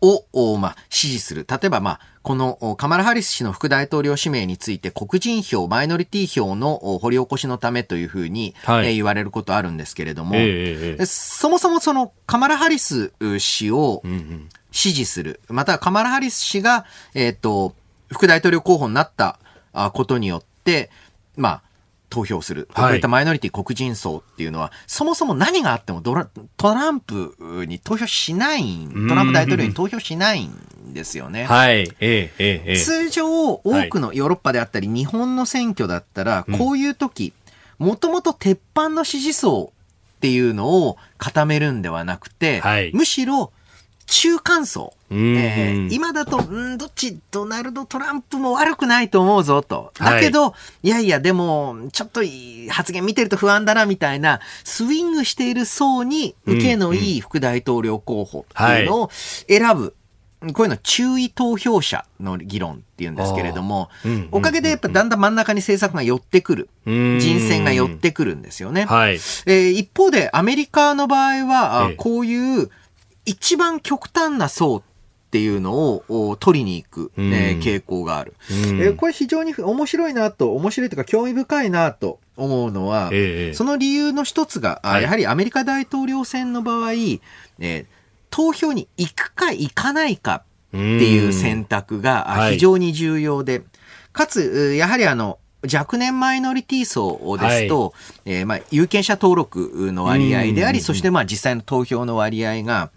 [SPEAKER 3] を、まあ、支持する。例えば、まあ、このカマラ・ハリス氏の副大統領指名について黒人票、マイノリティ票の掘り起こしのためというふうに、はい、えー、言われることあるんですけれども、えー、そもそもそのカマラ・ハリス氏を支持する、またはカマラ・ハリス氏が、えっ、ー、と、副大統領候補になったことによって、まあ、投票する。こういったマイノリティ黒人層っていうのは、そもそも何があってもトランプに投票しないトランプ大統領に投票しないんですよね。
[SPEAKER 1] はい。えええ
[SPEAKER 3] 通常、多くのヨーロッパであったり、日本の選挙だったら、こういう時、もともと鉄板の支持層っていうのを固めるんではなくて、はい、むしろ中間層。えー、今だと、んどっち、ドナルド・トランプも悪くないと思うぞと。だけど、はい、いやいや、でも、ちょっと発言見てると不安だな、みたいな、スイングしている層に受けのいい副大統領候補っていうのを選ぶ。こういうの注意投票者の議論っていうんですけれども、おかげでやっぱだんだん真ん中に政策が寄ってくる。人選が寄ってくるんですよね。はい、えー、一方でアメリカの場合は、こういう一番極端な層っていうのを取りに行く、えー、傾向がある、えー、これ非常に面白いなと、面白いというか興味深いなと思うのは、えー、その理由の一つが、はい、やはりアメリカ大統領選の場合、えー、投票に行くか行かないかっていう選択が非常に重要で、はい、かつ、やはりあの、若年マイノリティ層ですと、はい、えー、まあ、有権者登録の割合であり、そしてまあ実際の投票の割合が、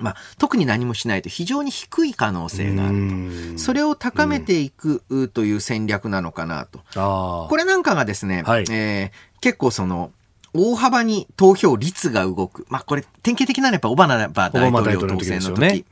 [SPEAKER 3] まあ、特に何もしないと非常に低い可能性があると。それを高めていくという戦略なのかなと。これなんかがですね、はい、えー、結構その、大幅に投票率が動く。まあこれ典型的なのはやっぱオバマ大統領当選の時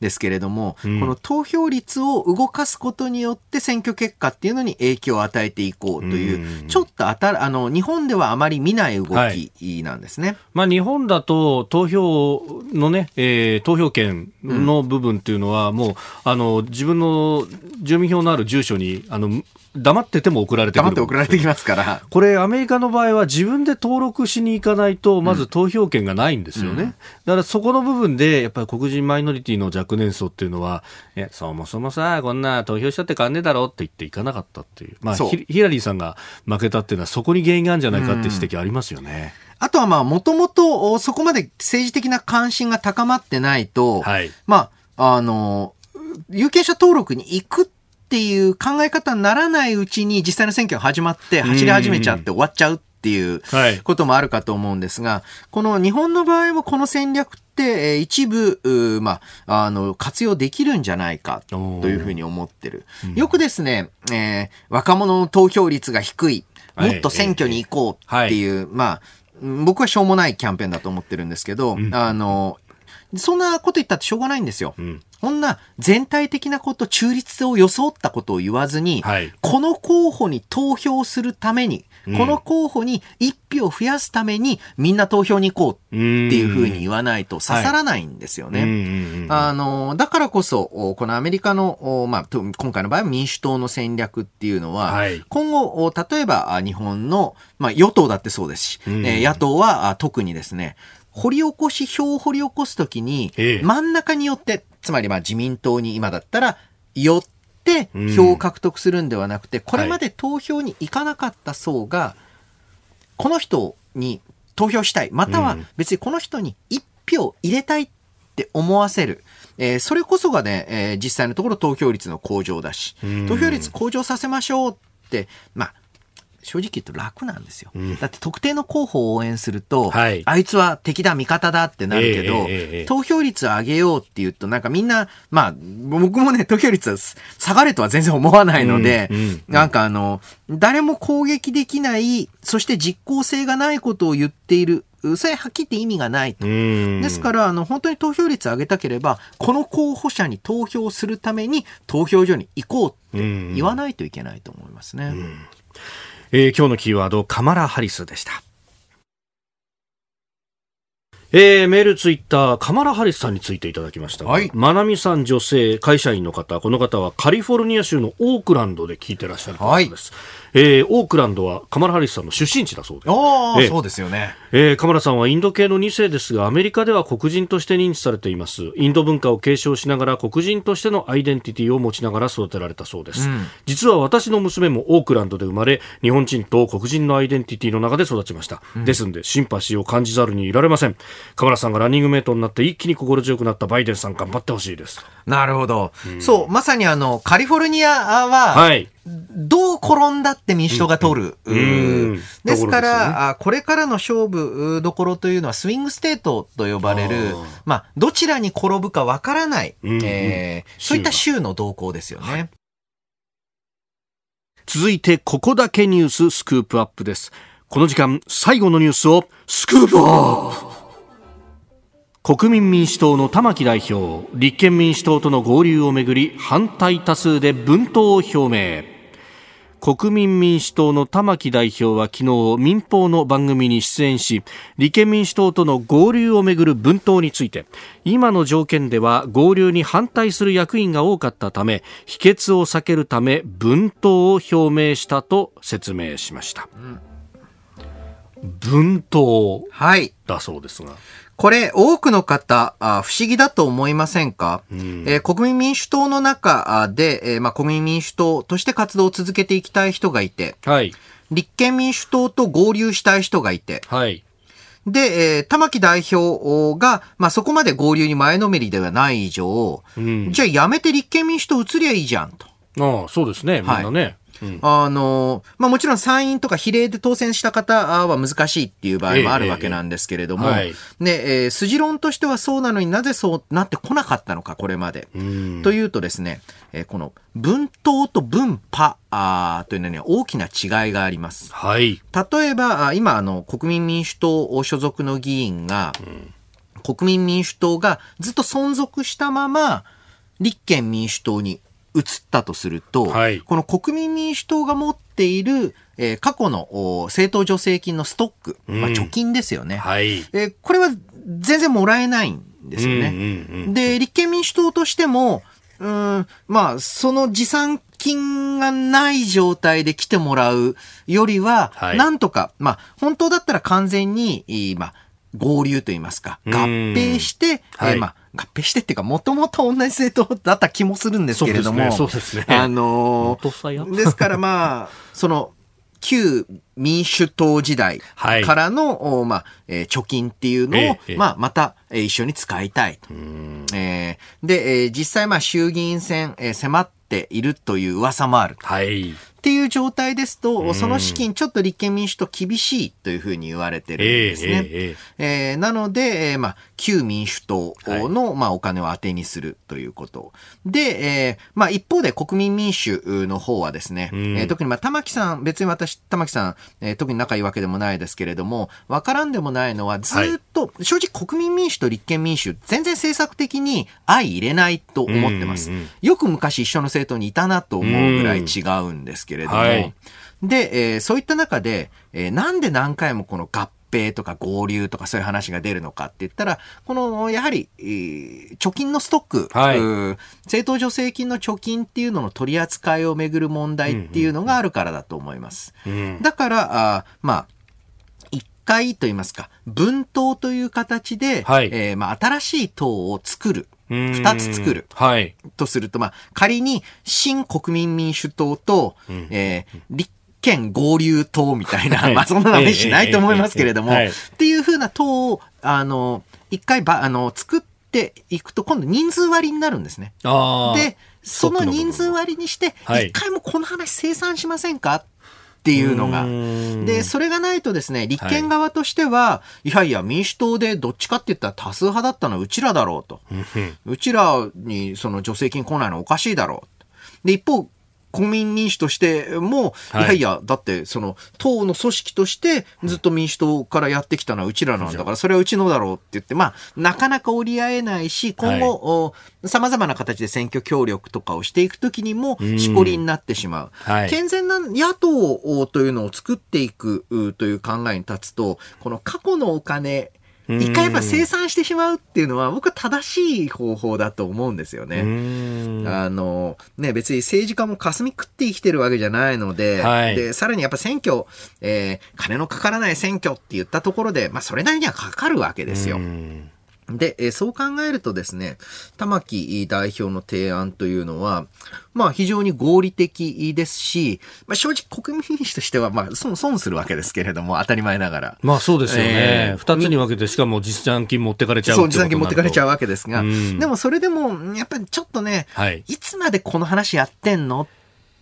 [SPEAKER 3] ですけれども、この投票率を動かすことによって選挙結果っていうのに影響を与えていこうという、ちょっとあたあの日本ではあまり見ない動きなんですね。はい、
[SPEAKER 1] まあ日本だと投票のね、えー、投票権の部分っていうのはもう、あの自分の住民票のある住所にあの黙ってても送られてくる。
[SPEAKER 3] 黙って送られてきますから。
[SPEAKER 1] これ、アメリカの場合は自分で登録しに行かないと、まず投票権がないんですよね。うん、だからそこの部分で、やっぱり黒人マイノリティの若年層っていうのは、え、そもそもさ、こんな投票したって変わんねえだろって言って行かなかったっていう。まあヒ、ヒラリーさんが負けたっていうのは、そこに原因があるんじゃないかって指摘ありますよね。
[SPEAKER 3] うん、あとはまあ、もともとそこまで政治的な関心が高まってないと、はい、まあ、あの、有権者登録に行くっていう考え方にならないうちに実際の選挙が始まって走り始めちゃって終わっちゃうっていうこともあるかと思うんですが、この日本の場合もこの戦略って、一部、まあ、あの、活用できるんじゃないかというふうに思ってる。よくですね、えー、若者の投票率が低い、もっと選挙に行こうっていう、はい、まあ、僕はしょうもないキャンペーンだと思ってるんですけど、うん、あの、そんなこと言ったってしょうがないんですよ。うん、こんな全体的なこと、中立性を装ったことを言わずに、はい、この候補に投票するために、この候補に一票増やすためにみんな投票に行こうっていうふうに言わないと刺さらないんですよね。あの、だからこそ、このアメリカの、まあ、今回の場合は民主党の戦略っていうのは、はい、今後、例えば日本の、まあ、与党だってそうですし、え野党は特にですね、掘り起こし、票を掘り起こすときに、真ん中によって、つまりまあ自民党に今だったら、よって票を獲得するんではなくて、これまで投票に行かなかった層が、この人に投票したい、または別にこの人に一票入れたいって思わせる。えー、それこそがね、えー、実際のところ投票率の向上だし、投票率向上させましょうって、まあ、正直言うと楽なんですよ、うん、だって特定の候補を応援すると、はい、あいつは敵だ味方だってなるけど、えーえー、投票率を上げようっていうとなんかみんなまあ僕もね投票率は下がれとは全然思わないので、うんうん、なんかあの誰も攻撃できないそして実効性がないことを言っているそれはっきり言って意味がないと。ですから、あの、本当に投票率を上げたければ、この候補者に投票するために投票所に行こうって言わないといけないと思いますね。
[SPEAKER 1] えー、今日のキーワード、カマラ・ハリスでした。えー、メール、ツイッター、カマラ・ハリスさんについていただきました。はい。まなみさん、女性、会社員の方、この方はカリフォルニア州のオークランドで聞いてらっしゃる方です。はいえー、オークランドはカマラ・ハリスさんの出身地だそうです。
[SPEAKER 3] ああ、そうですよね。
[SPEAKER 1] えー、カマラさんはインド系の2世ですが、アメリカでは黒人として認知されています。インド文化を継承しながら黒人としてのアイデンティティを持ちながら育てられたそうです。うん、実は私の娘もオークランドで生まれ、日本人と黒人のアイデンティティの中で育ちました。うん、ですんで、シンパシーを感じざるにいられません。カマラさんがランニングメイトになって一気に心強くなったバイデンさん頑張ってほしいです。
[SPEAKER 3] なるほど。うん、そう、まさにあの、カリフォルニアは、はい。どう転んだって民主党が取る。うん、ですから、ね、これからの勝負どころというのはスイングステートと呼ばれる、まあ、どちらに転ぶかわからない、うん、えー、そういった州の動向ですよね。はい、
[SPEAKER 1] 続いて、ここだけニューススクープアップです。この時間、最後のニュースをスクープアップ国民民主党の玉木代表、立憲民主党との合流をめぐり反対多数で分党を表明。国民民主党の玉木代表は昨日民放の番組に出演し立憲民主党との合流をめぐる分党について今の条件では合流に反対する役員が多かったため否決を避けるため分党を表明したと説明しました、うん、分党だそうですが、はい
[SPEAKER 3] これ、多くの方、あ不思議だと思いませんか、うん、えー、国民民主党の中で、えー、まあ、国民民主党として活動を続けていきたい人がいて、はい、立憲民主党と合流したい人がいて、はい、で、えー、玉木代表が、まあ、そこまで合流に前のめりではない以上、うん、じゃあやめて立憲民主党移りゃいいじゃんと。
[SPEAKER 1] ああ、そうですね、みんなね。はい
[SPEAKER 3] あの、まあもちろん参院とか比例で当選した方は難しいっていう場合もあるわけなんですけれども、えええね、えー、筋論としてはそうなのになぜそうなってこなかったのか、これまで。というとですね、えー、この分党と分派あというのには大きな違いがあります。はい。例えば、今、あの、国民民主党所属の議員が、うん、国民民主党がずっと存続したまま、立憲民主党に移ったとすると、はい、この国民民主党が持っている、えー、過去の政党助成金のストック、うん、まあ、貯金ですよね、はい、えー、これは全然もらえないんですよね。うんうんうん、で、立憲民主党としても、うん、まあ、その持参金がない状態で来てもらうよりは、はい、なんとか、まあ、本当だったら完全に、まあ、合流といいますか、合併して、はい、えー、まあ、合併してっていうか、もともと同じ政党だった気もするんですけれども、
[SPEAKER 1] そうですね。
[SPEAKER 3] すねあのー、ですからまあ、その、旧民主党時代からの、はい、まあ、えー、貯金っていうのを、ええ、まあ、また、えー、一緒に使いたいと。えー、で、えー、実際まあ衆議院選、えー、迫っているという噂もある。はい。っていう状態ですと、その資金ちょっと立憲民主党厳しいというふうに言われてるんですね。えー、えーえー、なので、えー、まあ、旧民主党の、はい、まあ、お金を当てにするということ。で、えー、まあ、一方で国民民主の方はですね、うん、えー、特にまあ、玉木さん、別に私、玉木さん、えー、特に仲いいわけでもないですけれども、わからんでもないのは、ずっと、はい、正直国民民主と立憲民主、全然政策的に相入れないと思ってます。うんうん、よく昔一緒の政党にいたなと思うぐらい違うんですけれども、はい、で、えー、そういった中で、えー、なんで何回もこの合併とか合流とかそういう話が出るのかって言ったら、この、やはり、えー、貯金のストック、はい、政党助成金の貯金っていうのの取り扱いをめぐる問題っていうのがあるからだと思います。うんうん、だから、あまあ、一回と言いますか、分党という形で、はい、えー、まあ、新しい党を作る。二つ作る。はい。とすると、まあ、仮に、新国民民主党と、うん、えー、立憲合流党みたいな、はい、まあ、そんな名前しないと思いますけれども、っていうふうな党を、あの、一回ば、あの、作っていくと、今度人数割りになるんですね。で、その人数割りにして、一回もこの話生産しませんかっていうのが。で、それがないとですね、立憲側としては、はい、いやいや、民主党でどっちかって言ったら多数派だったのはうちらだろうと。うちらにその助成金来ないのおかしいだろう。で、一方、国民民主としても、い、やいや、だって、その、党の組織として、ずっと民主党からやってきたのはうちらなんだから、それはうちのだろうって言って、まあ、なかなか折り合えないし、今後、さまざまな形で選挙協力とかをしていくときにも、しこりになってしまう。はい、健全な野党というのを作っていくという考えに立つと、この過去のお金、一回やっぱ生産してしまうっていうのは僕は正しい方法だと思うんですよね。あの、ね、別に政治家も霞食って生きてるわけじゃないので、はい、で、さらにやっぱ選挙、えー、金のかからない選挙って言ったところで、まあそれなりにはかかるわけですよ。で、えそう考えるとですね、玉木代表の提案というのは、まあ非常に合理的ですし、まあ正直国民民主としてはまあ損損するわけですけれども、当たり前ながら。
[SPEAKER 1] まあそうですよね。二、えー、つに分けてしかも実産金持ってかれちゃう
[SPEAKER 3] そう、実産金持ってかれちゃうわけですが、でもそれでも、やっぱりちょっとね、はい、いつまでこの話やってんの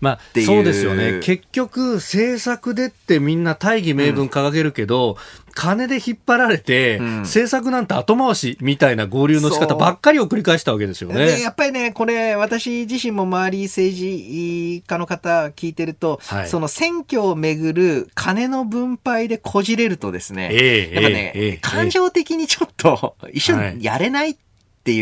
[SPEAKER 1] まあ、そうですよね。結局、政策でってみんな大義名分掲げるけど、うん、金で引っ張られて、うん、政策なんて後回しみたいな合流の仕方ばっかりを繰り返したわけですよね。
[SPEAKER 3] やっぱりね、これ、私自身も周り政治家の方聞いてると、はい、その選挙をめぐる金の分配でこじれるとですね、えー、やっぱね、えー、感情的にちょっと一緒にやれないってい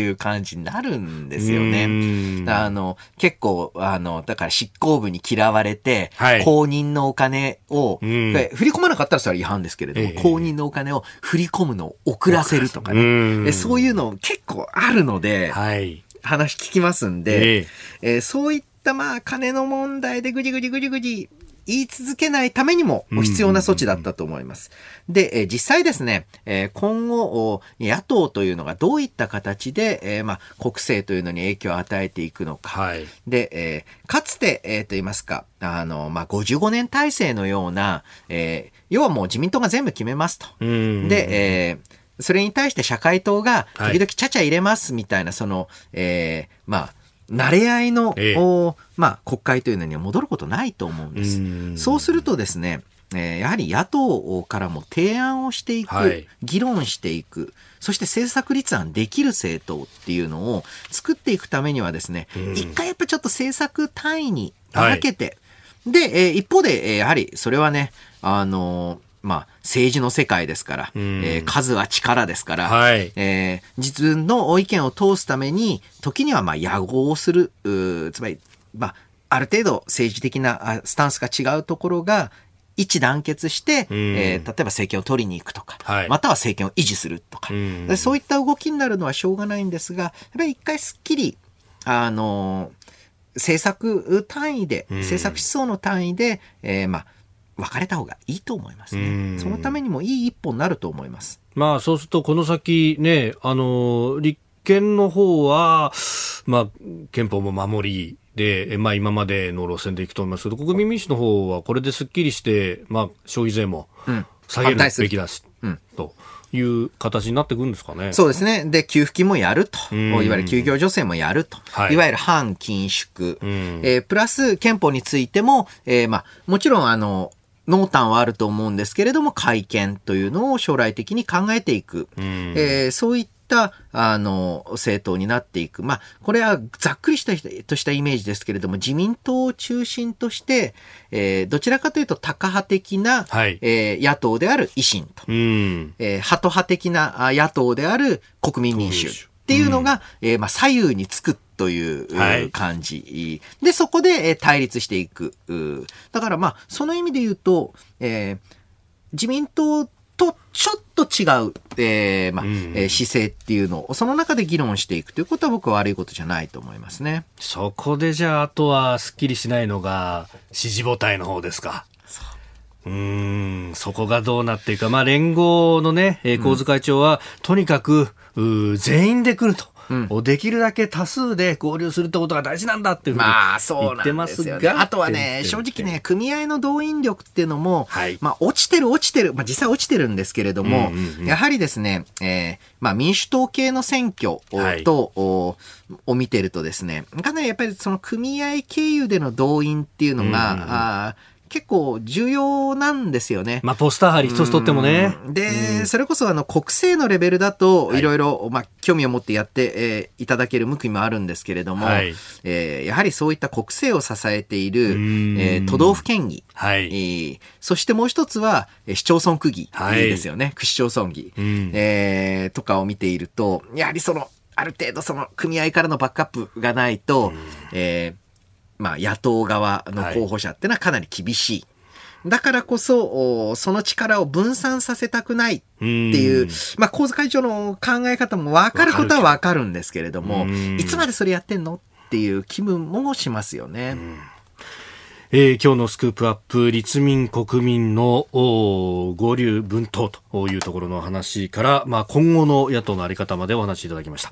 [SPEAKER 3] う感じになるんですよね。あの、結構、あの、だから執行部に嫌われて、はい、公認のお金を、振り込まなかったらそれは違反ですけれども、えー、公認のお金を振り込むのを遅らせるとかね。そういうの結構あるので、はい、話聞きますんで、えー、えー、そういったまあ金の問題でぐじぐじぐじぐじ言い続けないためにも必要な措置だったと思います。で、え実際ですね、え今後、野党というのがどういった形で、えまあ、国政というのに影響を与えていくのか。はい、で、えかつて、えー、と言いますか、あの、まあ、55年体制のような、え要はもう自民党が全部決めますと。で、えそれに対して社会党が時々ちゃちゃ入れますみたいな、その、えー、まあ、慣れ合いの、ええ、まあ、国会というのには戻ることないと思うんです。そうするとですね、えー、やはり野党からも提案をしていく、はい、議論していく、そして政策立案できる政党っていうのを作っていくためにはですね、一回やっぱちょっと政策単位に分けて、はい、で、えー、一方で、えー、やはりそれはね、あのーまあ、政治の世界ですから、うん、えー、数は力ですから、はい、えー、自分の意見を通すために、時にはまあ野合をする、つまり、まあ、ある程度政治的なスタンスが違うところが、一致団結して、うん、えー、例えば政権を取りに行くとか、はい、または政権を維持するとか、うん、そういった動きになるのはしょうがないんですが、やっぱり一回すっきり、あの政策単位で、政策思想の単位で、えー、まあ、別れた方がいいと思いますね。そのためにもいい一歩になると思います。
[SPEAKER 1] まあ、そうすると、この先ね、あの、立憲の方は、まあ、憲法も守り、で、まあ、今までの路線でいくと思いますけど、国民民主の方はこれですっきりして、まあ、消費税も下げるべきだし、うん、と。いう形になってくるんですかね。
[SPEAKER 3] そうですね。で、給付金もやると。いわゆる休業助成もやると。はい、いわゆる反緊縮。えー、プラス、憲法についても、えー、まあ、もちろん、あの、濃淡はあると思うんですけれども、改憲というのを将来的に考えていく。えー、そういったあの、政党になっていく。まあ、これはざっくりしたとしたイメージですけれども、自民党を中心として、えー、どちらかというと、タカ派的な、はい、えー、野党である維新と、えー、ハト派的な野党である国民民主っていうのが、えー、まあ、左右につくという感じ、はい、で、そこで対立していく。だからまあ、その意味で言うと、えー、自民党とちょっと違う、えーまあ、うん、えー、姿勢っていうのを、その中で議論していくということは僕は悪いことじゃないと思いますね。
[SPEAKER 1] そこでじゃあ、あとはすっきりしないのが、支持母体の方ですか。うん、そこがどうなっていくか。まあ、連合のね、えー、神津会長は、うん、とにかく、全員で来ると。うん、できるだけ多数で合流するってことが大事なんだっていうふうに言ってますが、ま
[SPEAKER 3] あ、あとはね、正直ね、組合の動員力っていうのも、はい、まあ、落ちてる落ちてる、まあ、実際落ちてるんですけれども、うんうんうん、やはりですね、えー、まあ、民主党系の選挙と、はい、を見てるとですね、かなりやっぱりその組合経由での動員っていうのが、うんうん、あ結構重要なんですよね。
[SPEAKER 1] まあ、ポスター貼り一つとってもね。
[SPEAKER 3] で、それこそあの国政のレベルだと、い。ろいろ、まあ、興味を持ってやって、えー、いただける向きもあるんですけれども、はい、えー、やはりそういった国政を支えている、えー、都道府県議、はい、えー、そしてもう一つは、市町村区議ですよね。はい、区市町村議、えー、とかを見ていると、やはりその、ある程度その組合からのバックアップがないと、えーまあ、野党側の候補者ってのはかなり厳しい。だからこそ、その力を分散させたくないっていう、まあ、構図会長の考え方も分かることは分かるんですけれども、いつまでそれやってんのっていう気分もしますよね。
[SPEAKER 1] えー、今日のスクープアップ、立民国民の合流分党というところの話から、まあ、今後の野党のあり方までお話しいただきました。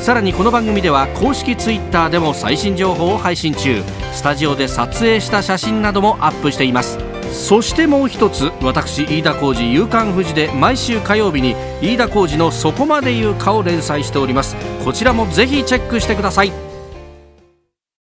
[SPEAKER 1] さらにこの番組では公式 Twitter でも最新情報を配信中。スタジオで撮影した写真などもアップしています。そしてもう一つ私飯田浩司夕刊富士で毎週火曜日に飯田浩司の「そこまで言うか」を連載しております。こちらもぜひチェックしてください。